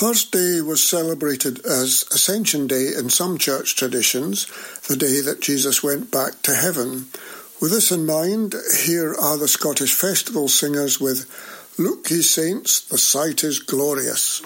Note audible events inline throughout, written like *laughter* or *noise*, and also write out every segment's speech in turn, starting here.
Thursday was celebrated as Ascension Day in some church traditions, the day that Jesus went back to heaven. With this in mind, here are the Scottish Festival singers with Look Ye Saints, the sight is glorious.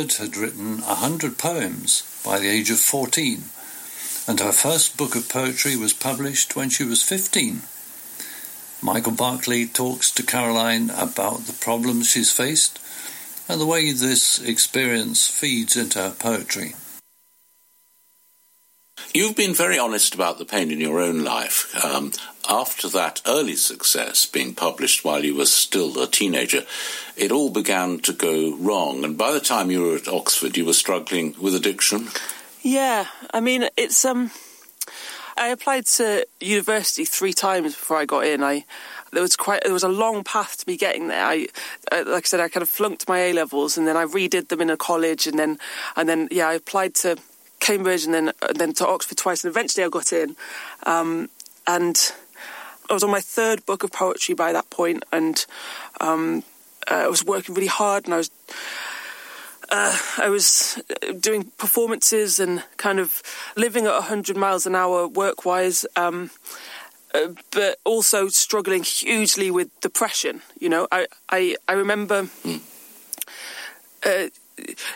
Bird had written a hundred poems by the age of 14, and her first book of poetry was published when she was 15. Michael Barclay talks to Caroline about the problems she's faced and the way this experience feeds into her poetry. Been very honest about the pain in your own life. Um, after that early success being published while you were still a teenager, it all began to go wrong. And by the time you were at Oxford, you were struggling with addiction. Yeah, I mean, it's um, I applied to university three times before I got in. I there was quite there was a long path to me getting there. I, uh, like I said, I kind of flunked my A levels, and then I redid them in a college, and then and then yeah, I applied to Cambridge, and then and then to Oxford twice, and eventually I got in. Um, and I was on my third book of poetry by that point, and um, uh, I was working really hard, and I was. Uh, I was doing performances and kind of living at 100 miles an hour work wise, um, uh, but also struggling hugely with depression. You know, I, I, I remember. Mm. Uh,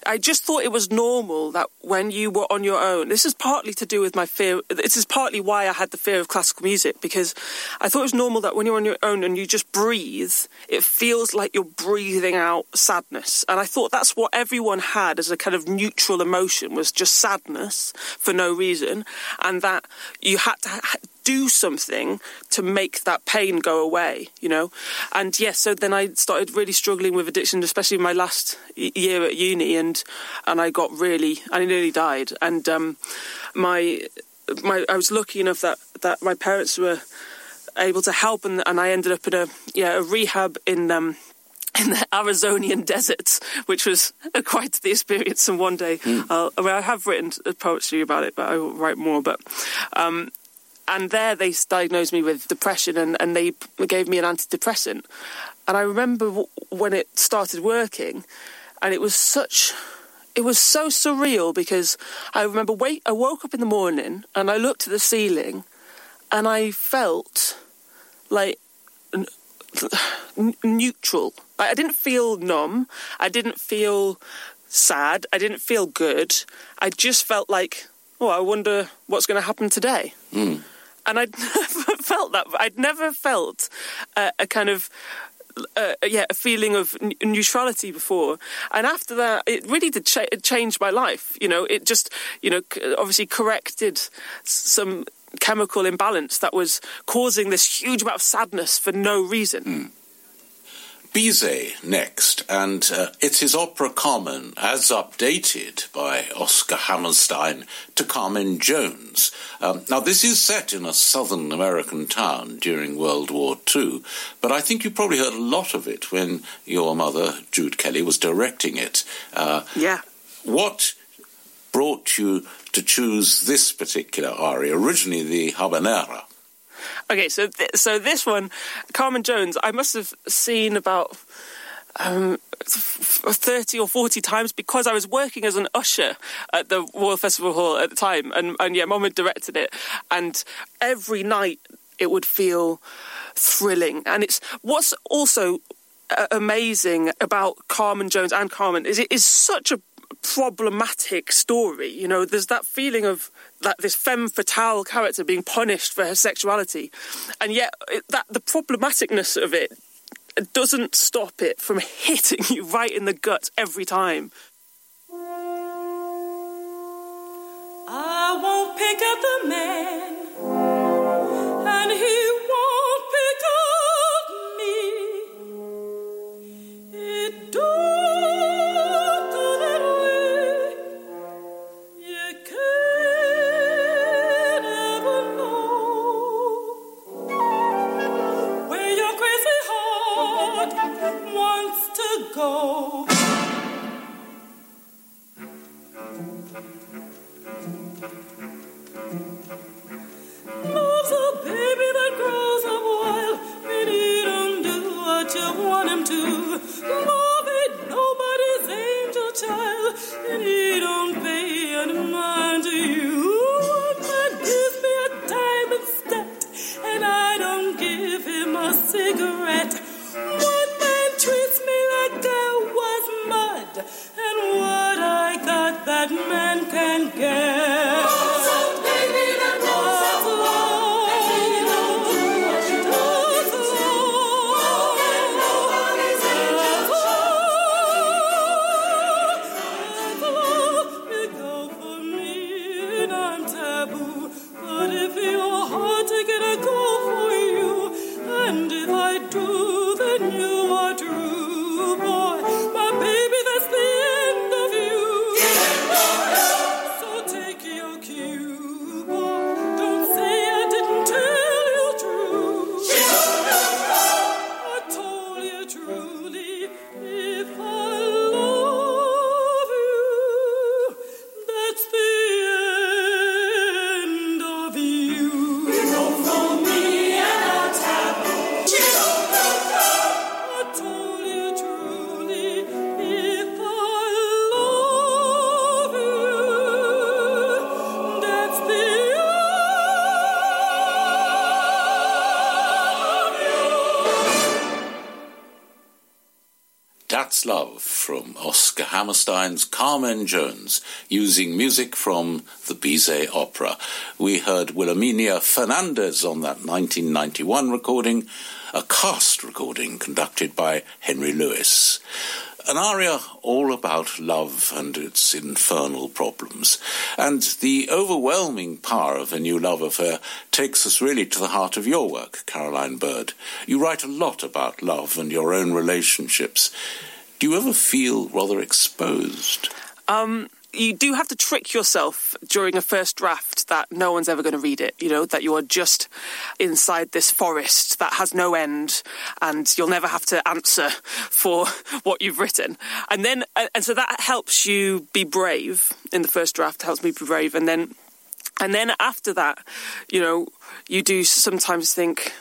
I just thought it was normal that when you were on your own, this is partly to do with my fear. This is partly why I had the fear of classical music because I thought it was normal that when you're on your own and you just breathe, it feels like you're breathing out sadness. And I thought that's what everyone had as a kind of neutral emotion was just sadness for no reason, and that you had to do something to make that pain go away, you know? And yes, so then I started really struggling with addiction, especially my last year at uni, and and I got really, I nearly died. And um, my my I was lucky enough that that my parents were able to help, and, and I ended up in a yeah a rehab in um, *laughs* in the Arizonian deserts, which was *laughs* quite the experience. And one day, mm. I, mean, I have written a poetry about it, but I will write more. But um, and there they diagnosed me with depression and, and they gave me an antidepressant. And I remember w- when it started working, and it was such it was so surreal because I remember wait, I woke up in the morning and I looked at the ceiling and I felt like n- n- neutral. I didn't feel numb. I didn't feel sad. I didn't feel good. I just felt like, oh, I wonder what's going to happen today. Mm. And I'd *laughs* never felt that. I'd never felt uh, a kind of uh, yeah, a feeling of neutrality before. And after that, it really did cha- it changed my life. You know, it just, you know, obviously corrected some chemical imbalance that was causing this huge amount of sadness for no reason. Bizet next, and uh, it's his opera Carmen, as updated by Oscar Hammerstein to Carmen Jones. Um, now, this is set in a southern American town during World War II, but I think you probably heard a lot of it when your mother, Jude Kelly, was directing it. Uh, Yeah. what brought you to choose this particular aria, originally the habanera? Okay, so th- so this one, Carmen Jones, I must have seen about um, f- f- thirty or forty times because I was working as an usher at the Royal Festival Hall at the time, and and yeah, Mom had directed it, and every night it would feel thrilling, and it's what's also uh, amazing about Carmen Jones and Carmen is it is such a problematic story. You know, there's that feeling of that this femme fatale character being punished for her sexuality, and yet it, that the problematicness of it doesn't stop it from *laughs* hitting you right in the gut every time. I won't pick up man, Carmen Jones, using music from the Bizet opera. We heard Wilhelmenia Fernandez on that 1991 recording, a cast recording conducted by Henry Lewis. An aria all about love and its infernal problems. And the overwhelming power of a new love affair takes us really to the heart of your work, Caroline Bird. You write a lot about love and your own relationships. Do you ever feel rather exposed? Um, you do have to trick yourself during a first draft that no one's ever going to read it. You know that you are just inside this forest that has no end, and you'll never have to answer for *laughs* what you've written. And then, and so that helps you be brave in the first draft. Helps me be brave, and then, and then after that, you know, you do sometimes think,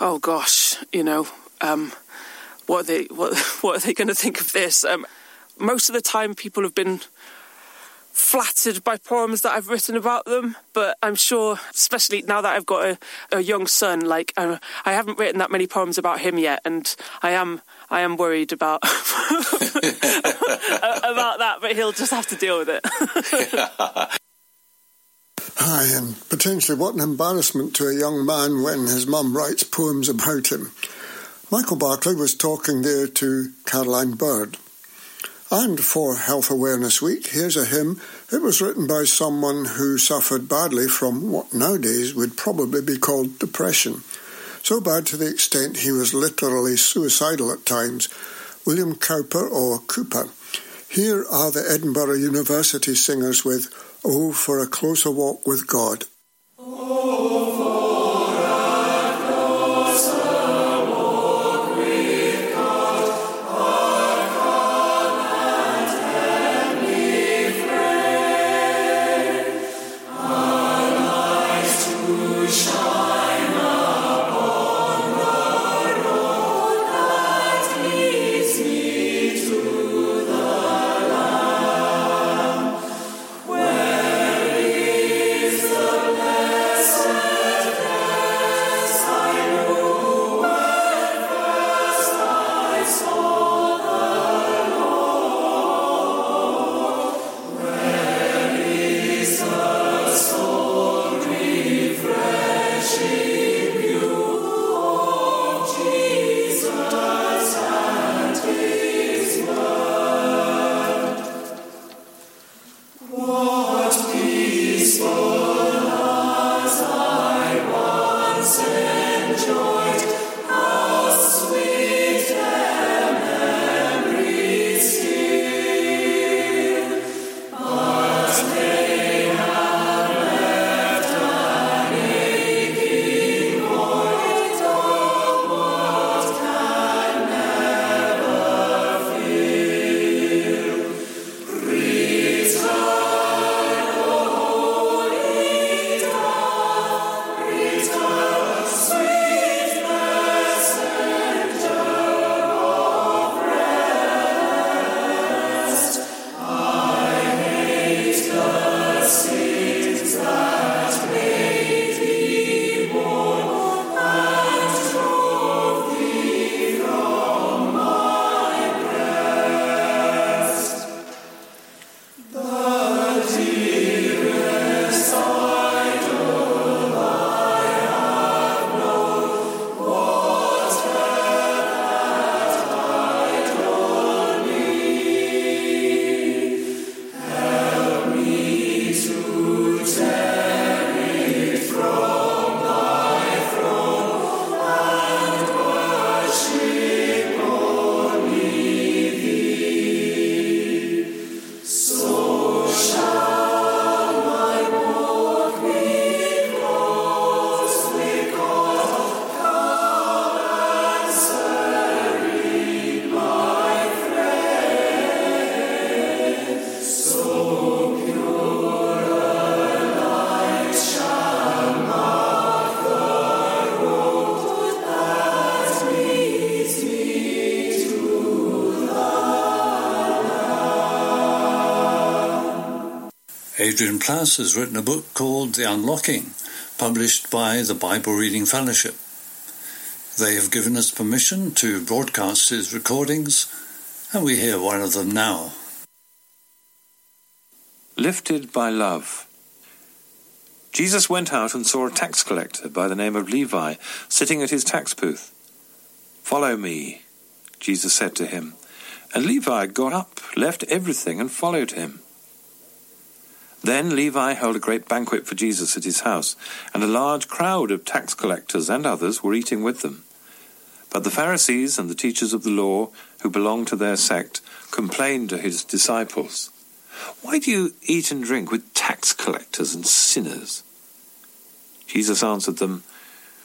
oh gosh, you know. Um, what are they what, *laughs* what are they going to think of this um, most of the time people have been flattered by poems that I've written about them, but I'm sure, especially now that I've got a, a young son, like uh, I haven't written that many poems about him yet, and I am I am worried about *laughs* about that, but he'll just have to deal with it. *laughs* Hi, and potentially what an embarrassment to a young man when his mum writes poems about him. Michael Barclay was talking there to Caroline Bird. And for Health Awareness Week, here's a hymn. It was written by someone who suffered badly from what nowadays would probably be called depression. So bad to the extent he was literally suicidal at times. William Cowper or Cooper. Here are the Edinburgh University singers with Oh, for a closer walk with God. Adrian Plass has written a book called The Unlocking, published by the Bible Reading Fellowship. They have given us permission to broadcast his recordings, and we hear one of them now. Lifted by Love. Jesus went out and saw a tax collector by the name of Levi sitting at his tax booth. Follow me, Jesus said to him. And Levi got up, left everything, and followed him. Then Levi held a great banquet for Jesus at his house, and a large crowd of tax collectors and others were eating with them. But the Pharisees and the teachers of the law, who belonged to their sect, complained to his disciples, Why do you eat and drink with tax collectors and sinners? Jesus answered them,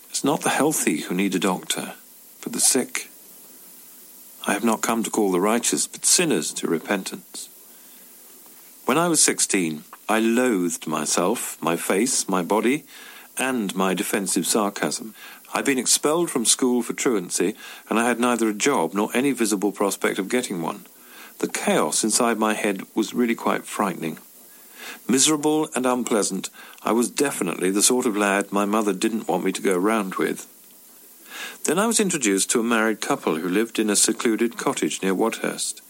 It's not the healthy who need a doctor, but the sick. I have not come to call the righteous, but sinners to repentance. When I was sixteen, I loathed myself, my face, my body, and my defensive sarcasm. I'd been expelled from school for truancy, and I had neither a job nor any visible prospect of getting one. the chaos inside my head was really quite frightening. Miserable and unpleasant, I was definitely the sort of lad my mother didn't want me to go round with. Then I was introduced to a married couple who lived in a secluded cottage near Wadhurst.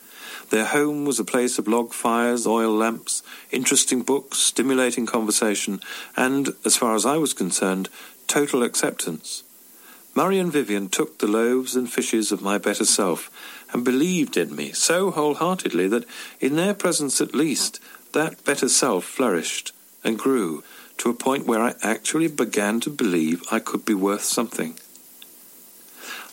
Their home was a place of log fires, oil lamps, interesting books, stimulating conversation, and, as far as I was concerned, total acceptance. Murray and Vivian took the loaves and fishes of my better self and believed in me so wholeheartedly that, in their presence at least, that better self flourished and grew to a point where I actually began to believe I could be worth something.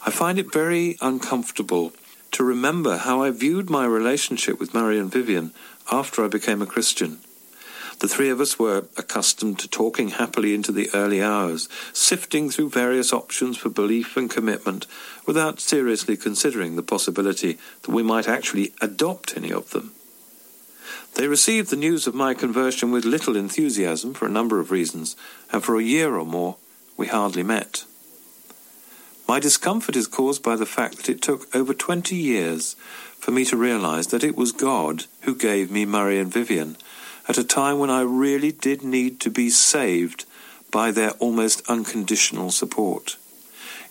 I find it very uncomfortable to remember how I viewed my relationship with and Vivian after I became a Christian. The three of us were accustomed to talking happily into the early hours, sifting through various options for belief and commitment without seriously considering the possibility that we might actually adopt any of them. They received the news of my conversion with little enthusiasm for a number of reasons, and for a year or more we hardly met. My discomfort is caused by the fact that it took over 20 years for me to realize that it was God who gave me Murray and Vivian at a time when I really did need to be saved by their almost unconditional support.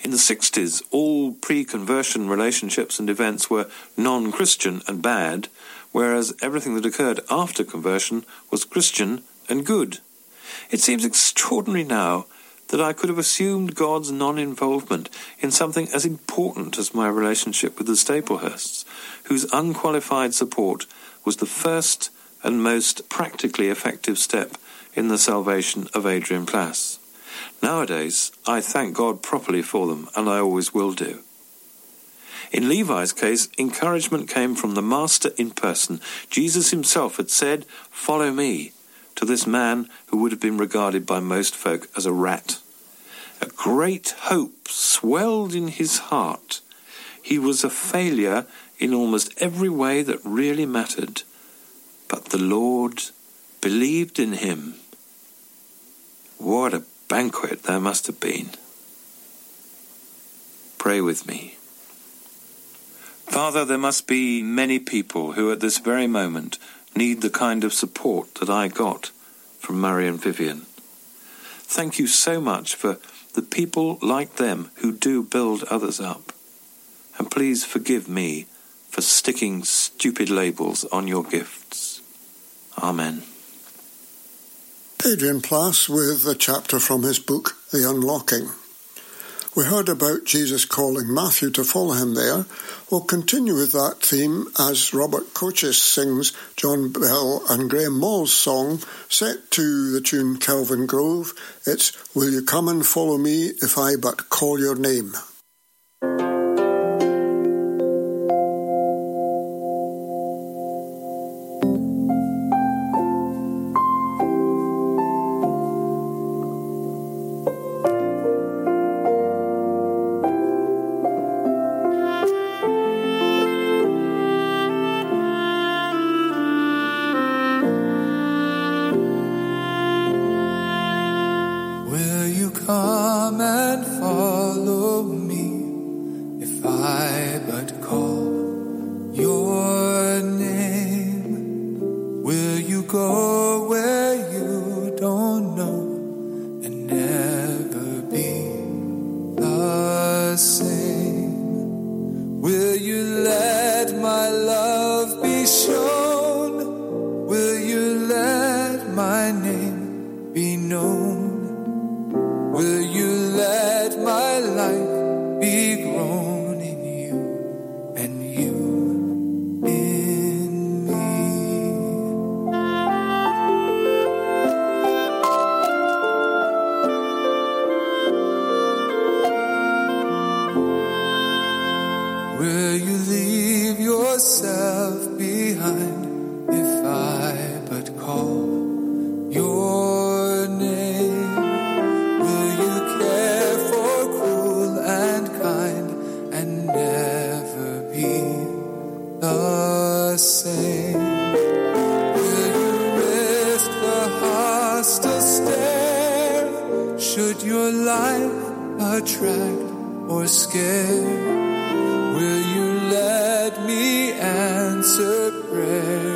In the 60s, all pre conversion relationships and events were non Christian and bad, whereas everything that occurred after conversion was Christian and good. It seems extraordinary now that I could have assumed God's non involvement in something as important as my relationship with the Staplehursts, whose unqualified support was the first and most practically effective step in the salvation of Adrian Plass. Nowadays, I thank God properly for them, and I always will do. In Levi's case, encouragement came from the Master in person. Jesus himself had said, Follow me, to this man who would have been regarded by most folk as a rat. A great hope swelled in his heart. He was a failure in almost every way that really mattered, but the Lord believed in him. What a banquet there must have been. Pray with me. Father, there must be many people who at this very moment need the kind of support that I got from Murray and Vivian. Thank you so much for the people like them who do build others up. And please forgive me for sticking stupid labels on your gifts. Amen. Adrian Plass with a chapter from his book, The Unlocking. We heard about Jesus calling Matthew to follow him there. We'll continue with that theme as Robert Coaches sings John Bell and Graham Maule's song set to the tune Kelvin Grove. It's Will You Come and Follow Me If I But Call Your Name? Should your life attract or scare? Will you let me answer prayer?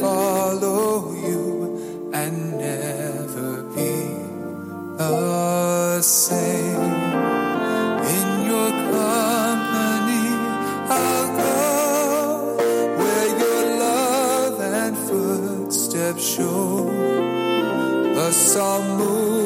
follow you and never be the same. In your company, I'll go where your love and footsteps show us our move.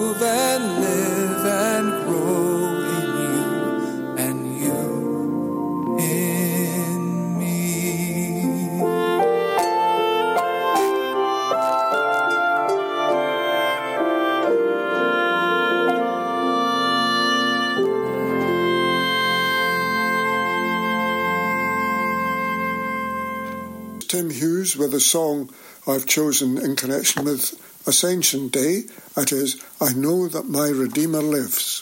with a song I've chosen in connection with Ascension Day. that is, I Know That My Redeemer Lives.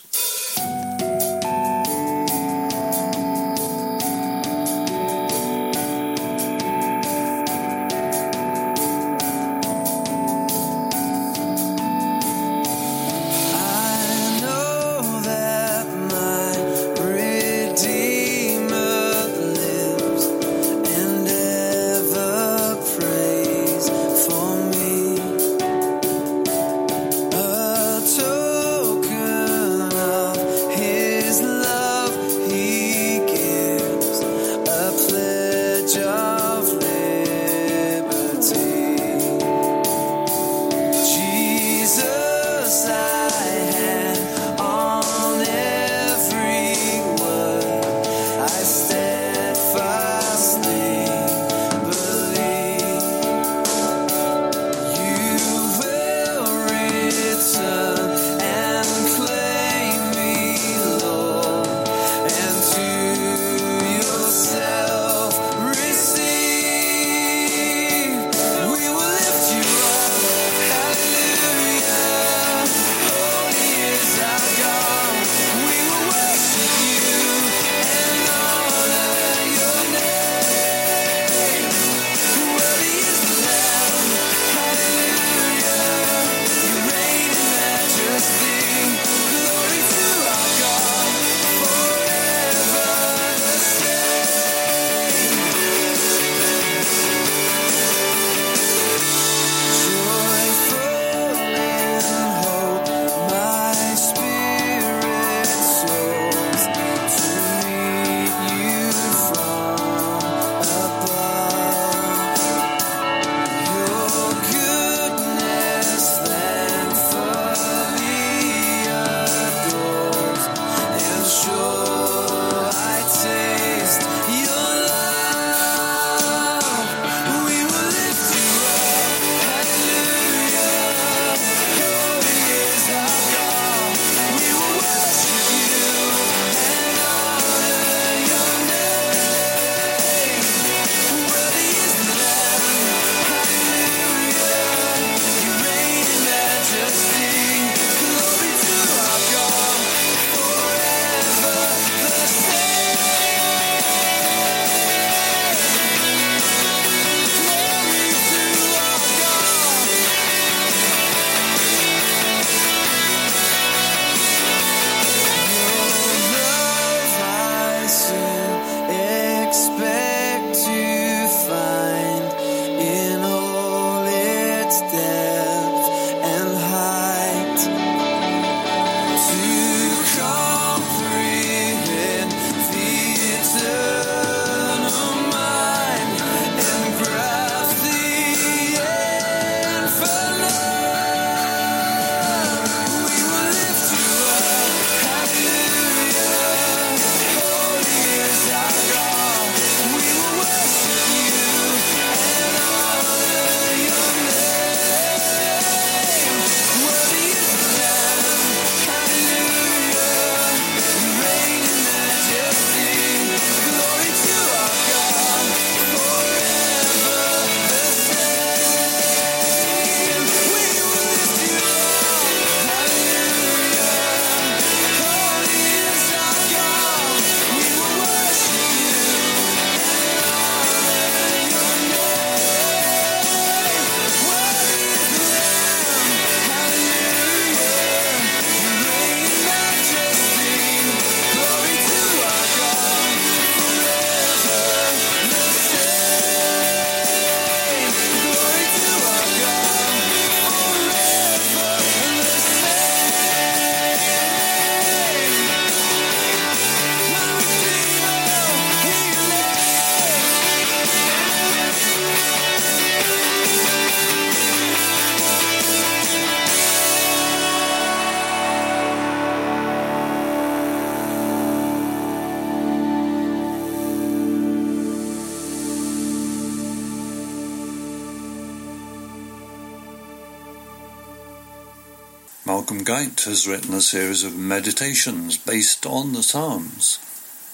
Guite has written a series of meditations based on the Psalms.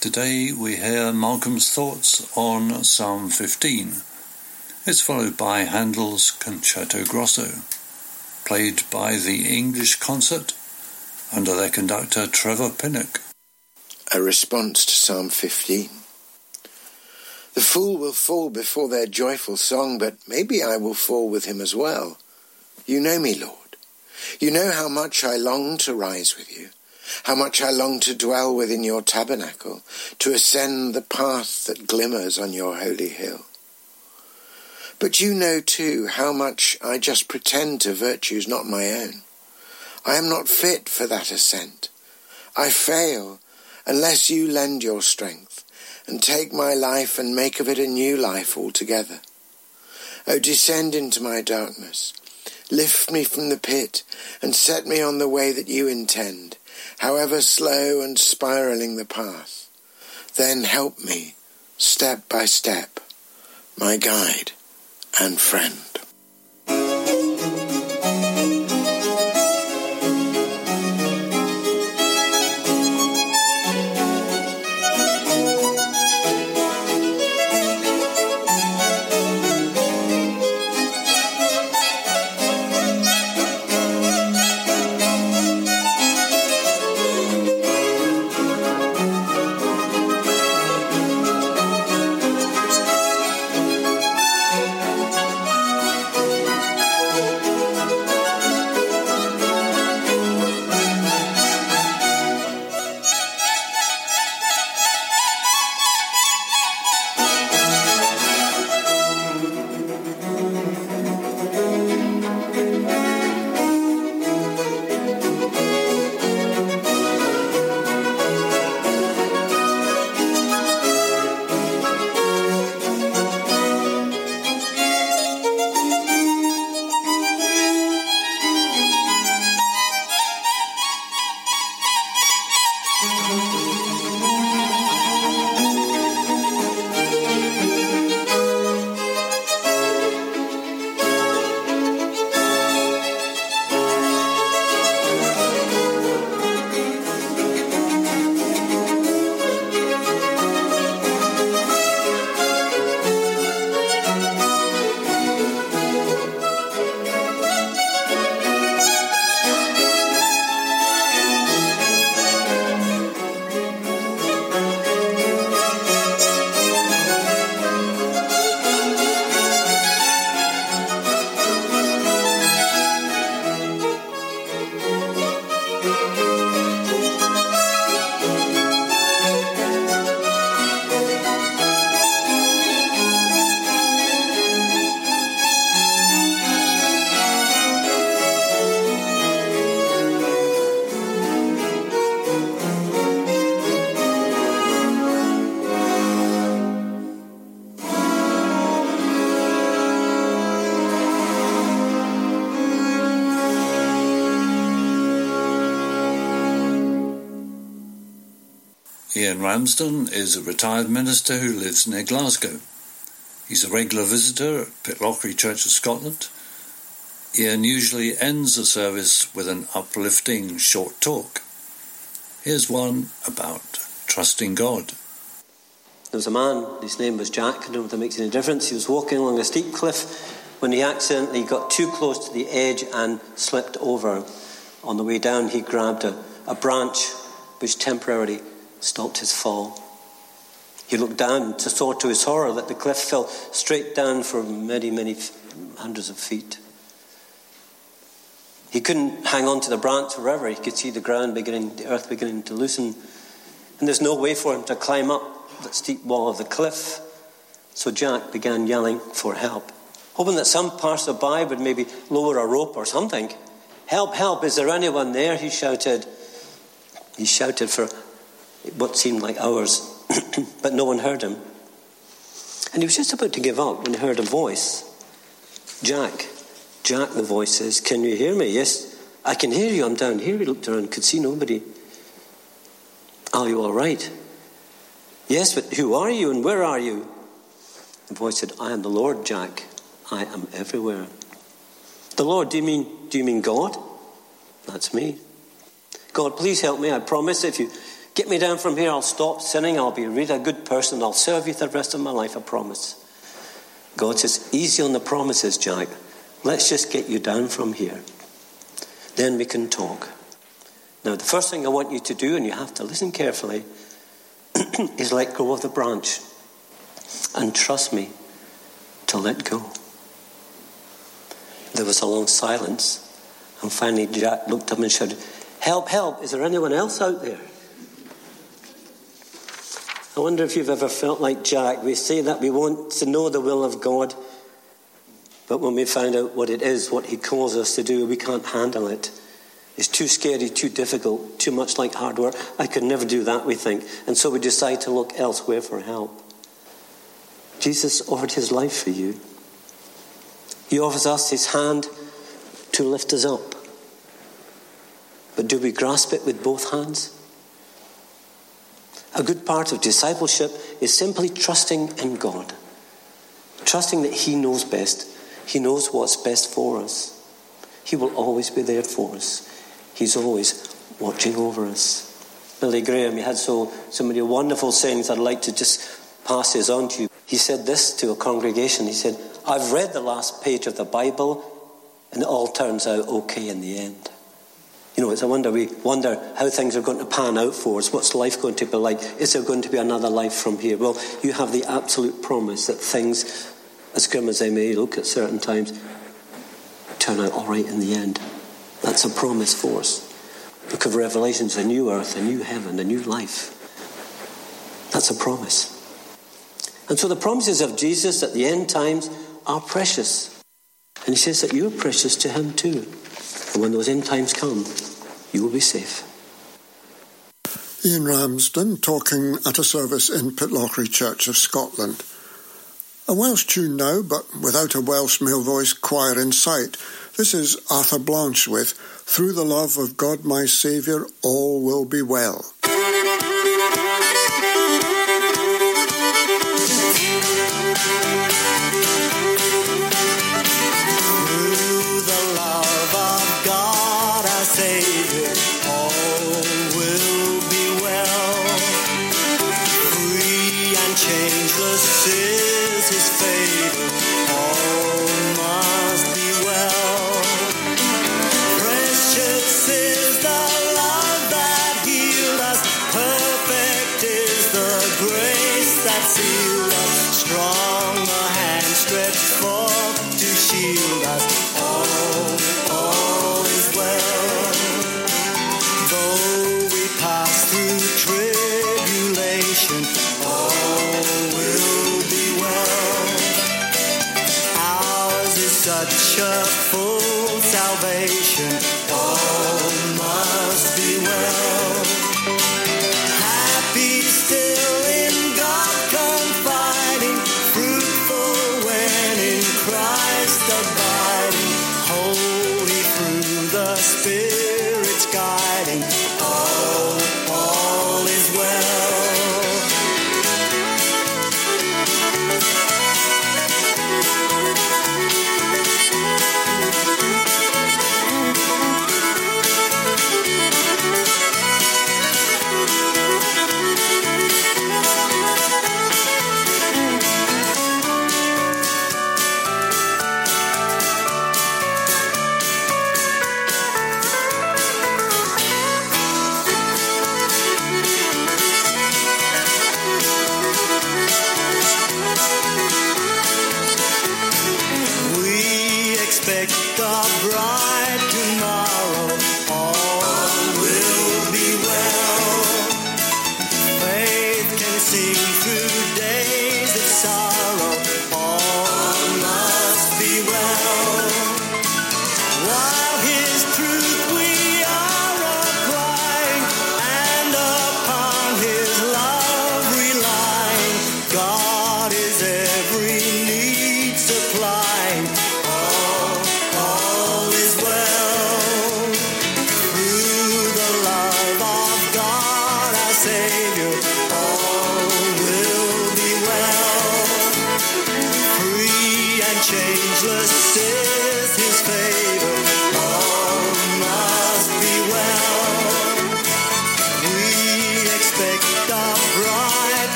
Today we hear Malcolm's thoughts on Psalm 15. It's followed by Handel's Concerto Grosso, played by the English Concert under their conductor Trevor Pinnock. A response to Psalm 15. The fool will fall before their joyful song, but maybe I will fall with him as well. You know me, Lord. You know how much I long to rise with you, how much I long to dwell within your tabernacle, to ascend the path that glimmers on your holy hill. But you know too how much I just pretend to virtues not my own. I am not fit for that ascent. I fail unless you lend your strength and take my life and make of it a new life altogether. O descend into my darkness, lift me from the pit, and set me on the way that you intend, however slow and spiraling the path. Then help me, step by step, my guide and friend. Ian Ramsden is a retired minister who lives near Glasgow. He's a regular visitor at Pitlochry Church of Scotland. Ian usually ends the service with an uplifting short talk. Here's one about trusting God. There was a man, his name was Jack, I don't know if that makes any difference. He was walking along a steep cliff when he accidentally got too close to the edge and slipped over. On the way down, he grabbed a, a branch which temporarily stopped his fall. He looked down to saw to his horror that the cliff fell straight down for many, many hundreds of feet. He couldn't hang on to the branch forever. He could see the ground beginning, the earth beginning to loosen. And there's no way for him to climb up that steep wall of the cliff. So Jack began yelling for help, hoping that some passerby would maybe lower a rope or something. Help, help, is there anyone there? He shouted. He shouted for what seemed like hours, *clears throat* but no one heard him. And he was just about to give up when he heard a voice. Jack, Jack, the voice says, Can you hear me? Yes, I can hear you. I'm down here. He looked around, could see nobody. Are you all right? Yes, but who are you and where are you? The voice said, I am the Lord, Jack. I am everywhere. The Lord, do you mean do you mean God? That's me. God, please help me. I promise if you get me down from here, I'll stop sinning. I'll be really a good person. I'll serve you the rest of my life. I promise. God says, easy on the promises, Jack. Let's just get you down from here. Then we can talk. Now, the first thing I want you to do, and you have to listen carefully, *clears throat* is let go of the branch and trust me to let go. There was a long silence, and finally Jack looked up and shouted, Help, help, is there anyone else out there? I wonder if you've ever felt like Jack. We say that we want to know the will of God, but when we find out what it is, what He calls us to do, we can't handle it. It's too scary, too difficult, too much like hard work. I could never do that, we think. And so we decide to look elsewhere for help. Jesus offered his life for you. He offers us his hand to lift us up. But do we grasp it with both hands? A good part of discipleship is simply trusting in God, trusting that He knows best. He knows what's best for us. He will always be there for us. He's always watching over us. Billy Graham, he had so, so many wonderful sayings I'd like to just pass this on to you. He said this to a congregation. He said, I've read the last page of the Bible and it all turns out okay in the end. You know, it's a wonder we wonder how things are going to pan out for us. What's life going to be like? Is there going to be another life from here? Well, you have the absolute promise that things, as grim as they may look at certain times, turn out all right in the end. That's a promise for us. Book of Revelation's a new earth, a new heaven, a new life. That's a promise. And so the promises of Jesus at the end times are precious. And he says that you're precious to him too. And when those end times come, you will be safe. Ian Ramsden talking at a service in Pitlochry Church of Scotland. A Welsh tune now, but without a Welsh male voice choir in sight. This is Arthur Blanche with Through the Love of God my Saviour, All Will Be Well. Tribulation, all will be well. Ours is such a full salvation, all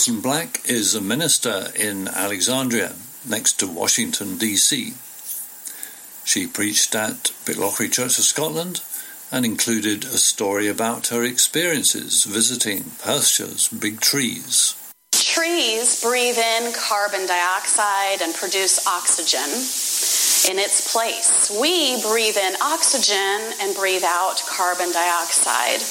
Wilson Black is a minister in Alexandria, next to Washington, D.C. She preached at Pitlochry Church of Scotland and included a story about her experiences visiting Perthshire's big trees. Trees breathe in carbon dioxide and produce oxygen in its place. We breathe in oxygen and breathe out carbon dioxide.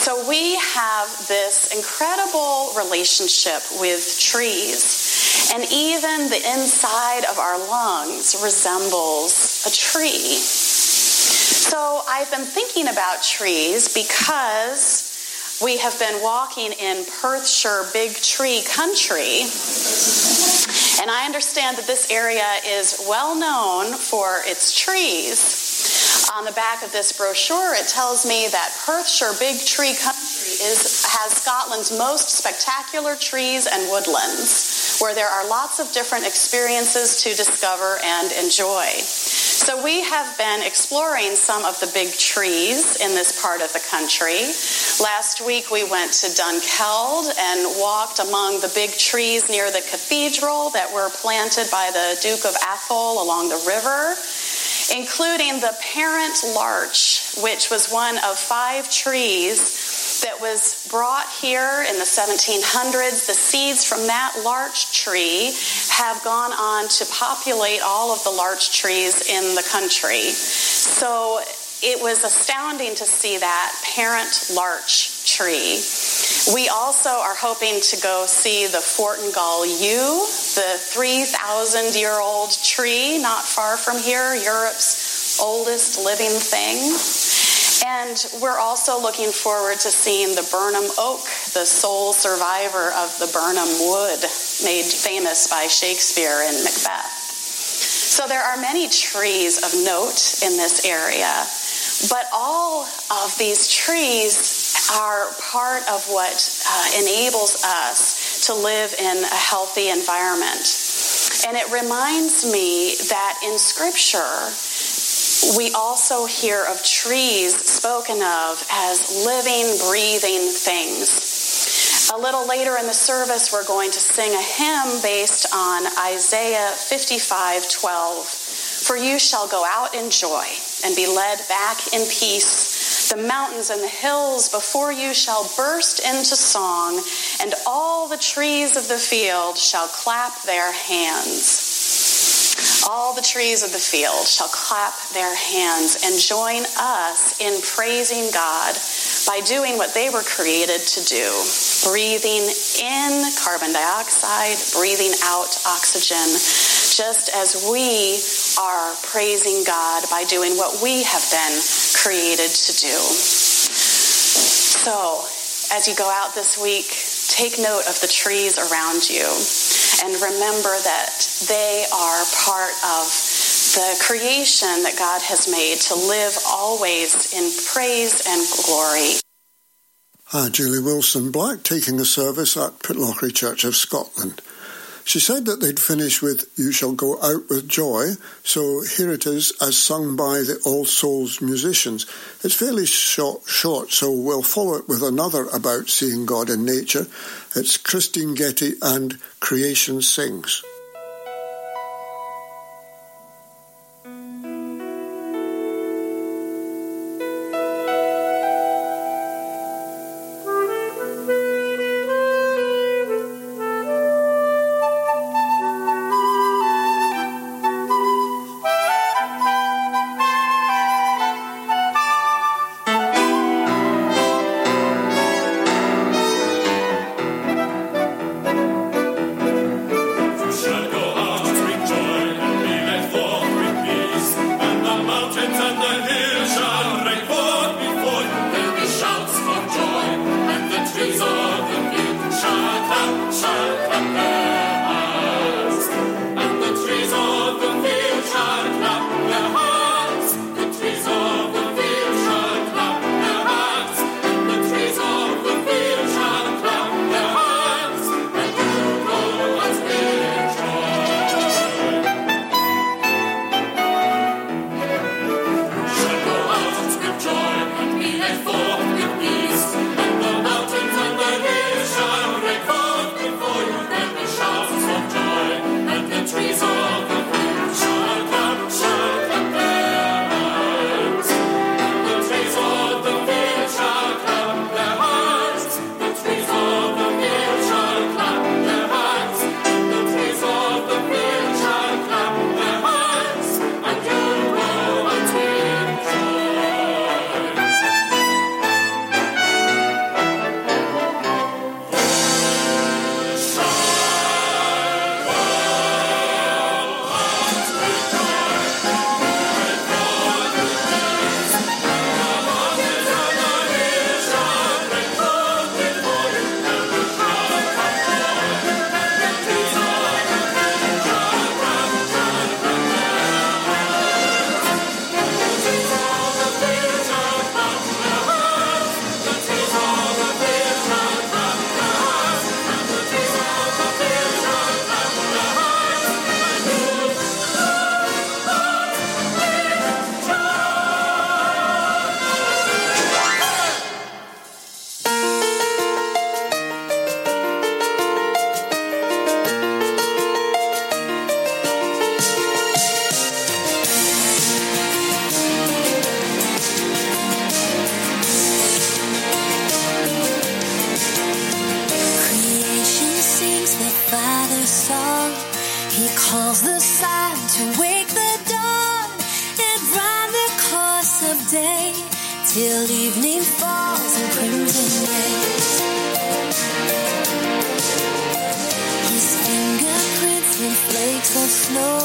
So we have this incredible relationship with trees. And even the inside of our lungs resembles a tree. So I've been thinking about trees because we have been walking in Perthshire Big Tree Country. And I understand that this area is well known for its trees. On the back of this brochure, it tells me that Perthshire Big Tree Country is, has Scotland's most spectacular trees and woodlands, where there are lots of different experiences to discover and enjoy. So we have been exploring some of the big trees in this part of the country. Last week we went to Dunkeld and walked among the big trees near the cathedral that were planted by the Duke of Atholl along the river including the parent larch, which was one of five trees that was brought here in the 1700s. The seeds from that larch tree have gone on to populate all of the larch trees in the country. So it was astounding to see that parent larch tree. We also are hoping to go see the Fortingall yew, the 3,000 year old tree not far from here, Europe's oldest living thing. And we're also looking forward to seeing the Birnam oak, the sole survivor of the Birnam wood, made famous by Shakespeare in Macbeth. So there are many trees of note in this area, but all of these trees are part of what uh, enables us to live in a healthy environment. And it reminds me that in Scripture, we also hear of trees spoken of as living, breathing things. A little later in the service, we're going to sing a hymn based on Isaiah 55 12. For you shall go out in joy and be led back in peace. The mountains and the hills before you shall burst into song, and all the trees of the field shall clap their hands. All the trees of the field shall clap their hands and join us in praising God by doing what they were created to do breathing in carbon dioxide, breathing out oxygen, just as we are praising God by doing what we have been created to do. So, as you go out this week, take note of the trees around you and remember that they are part of the creation that God has made to live always in praise and glory. Hi, Julie Wilson Black taking a service at Pitlochry Church of Scotland. She said that they'd finish with You Shall Go Out with Joy, so here it is as sung by the All Souls musicians. It's fairly short, short, so we'll follow it with another about seeing God in nature. It's Kristyn Getty and Creation Sings. till evening falls in crimson rays. His fingerprints in flakes of snow,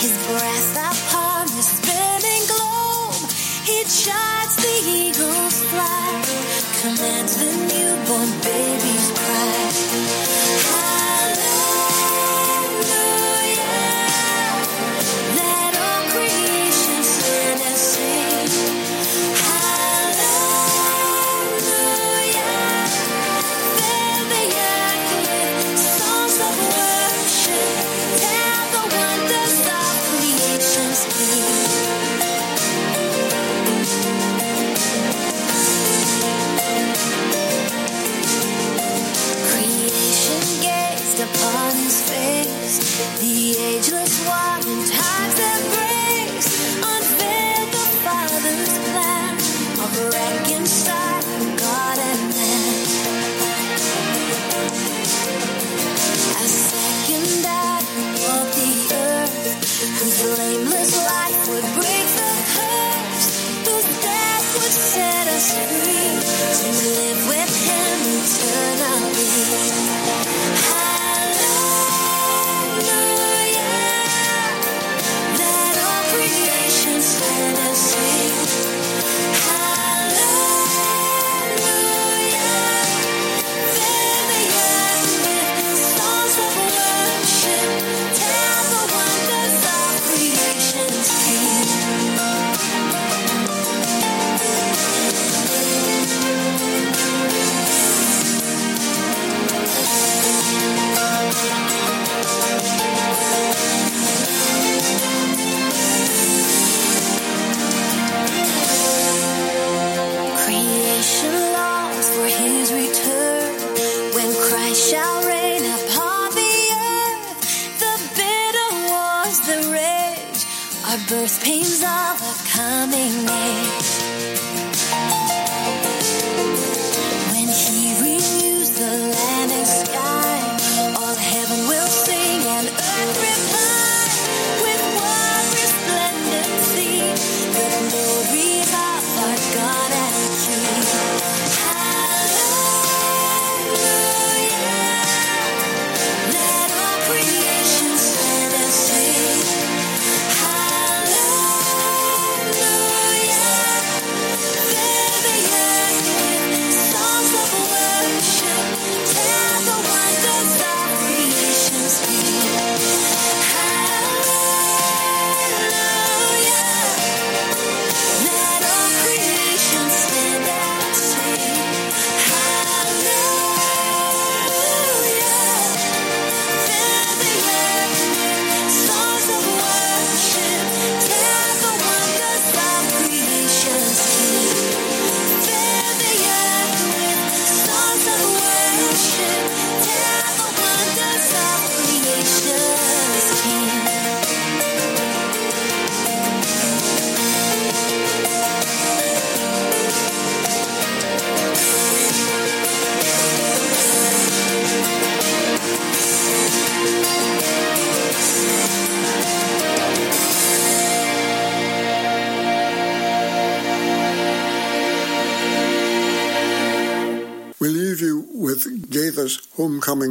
his breath upon the spinning globe. He chides the eagle's flight, commands the newborn baby.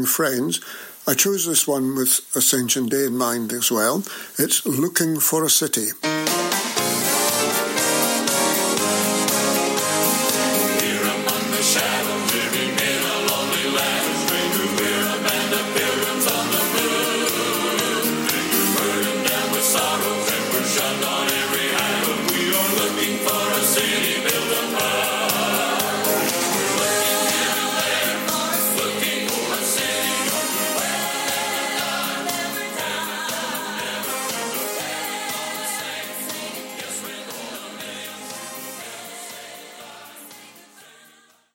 Friends, I chose this one with Ascension Day in mind as well. It's Looking for a City.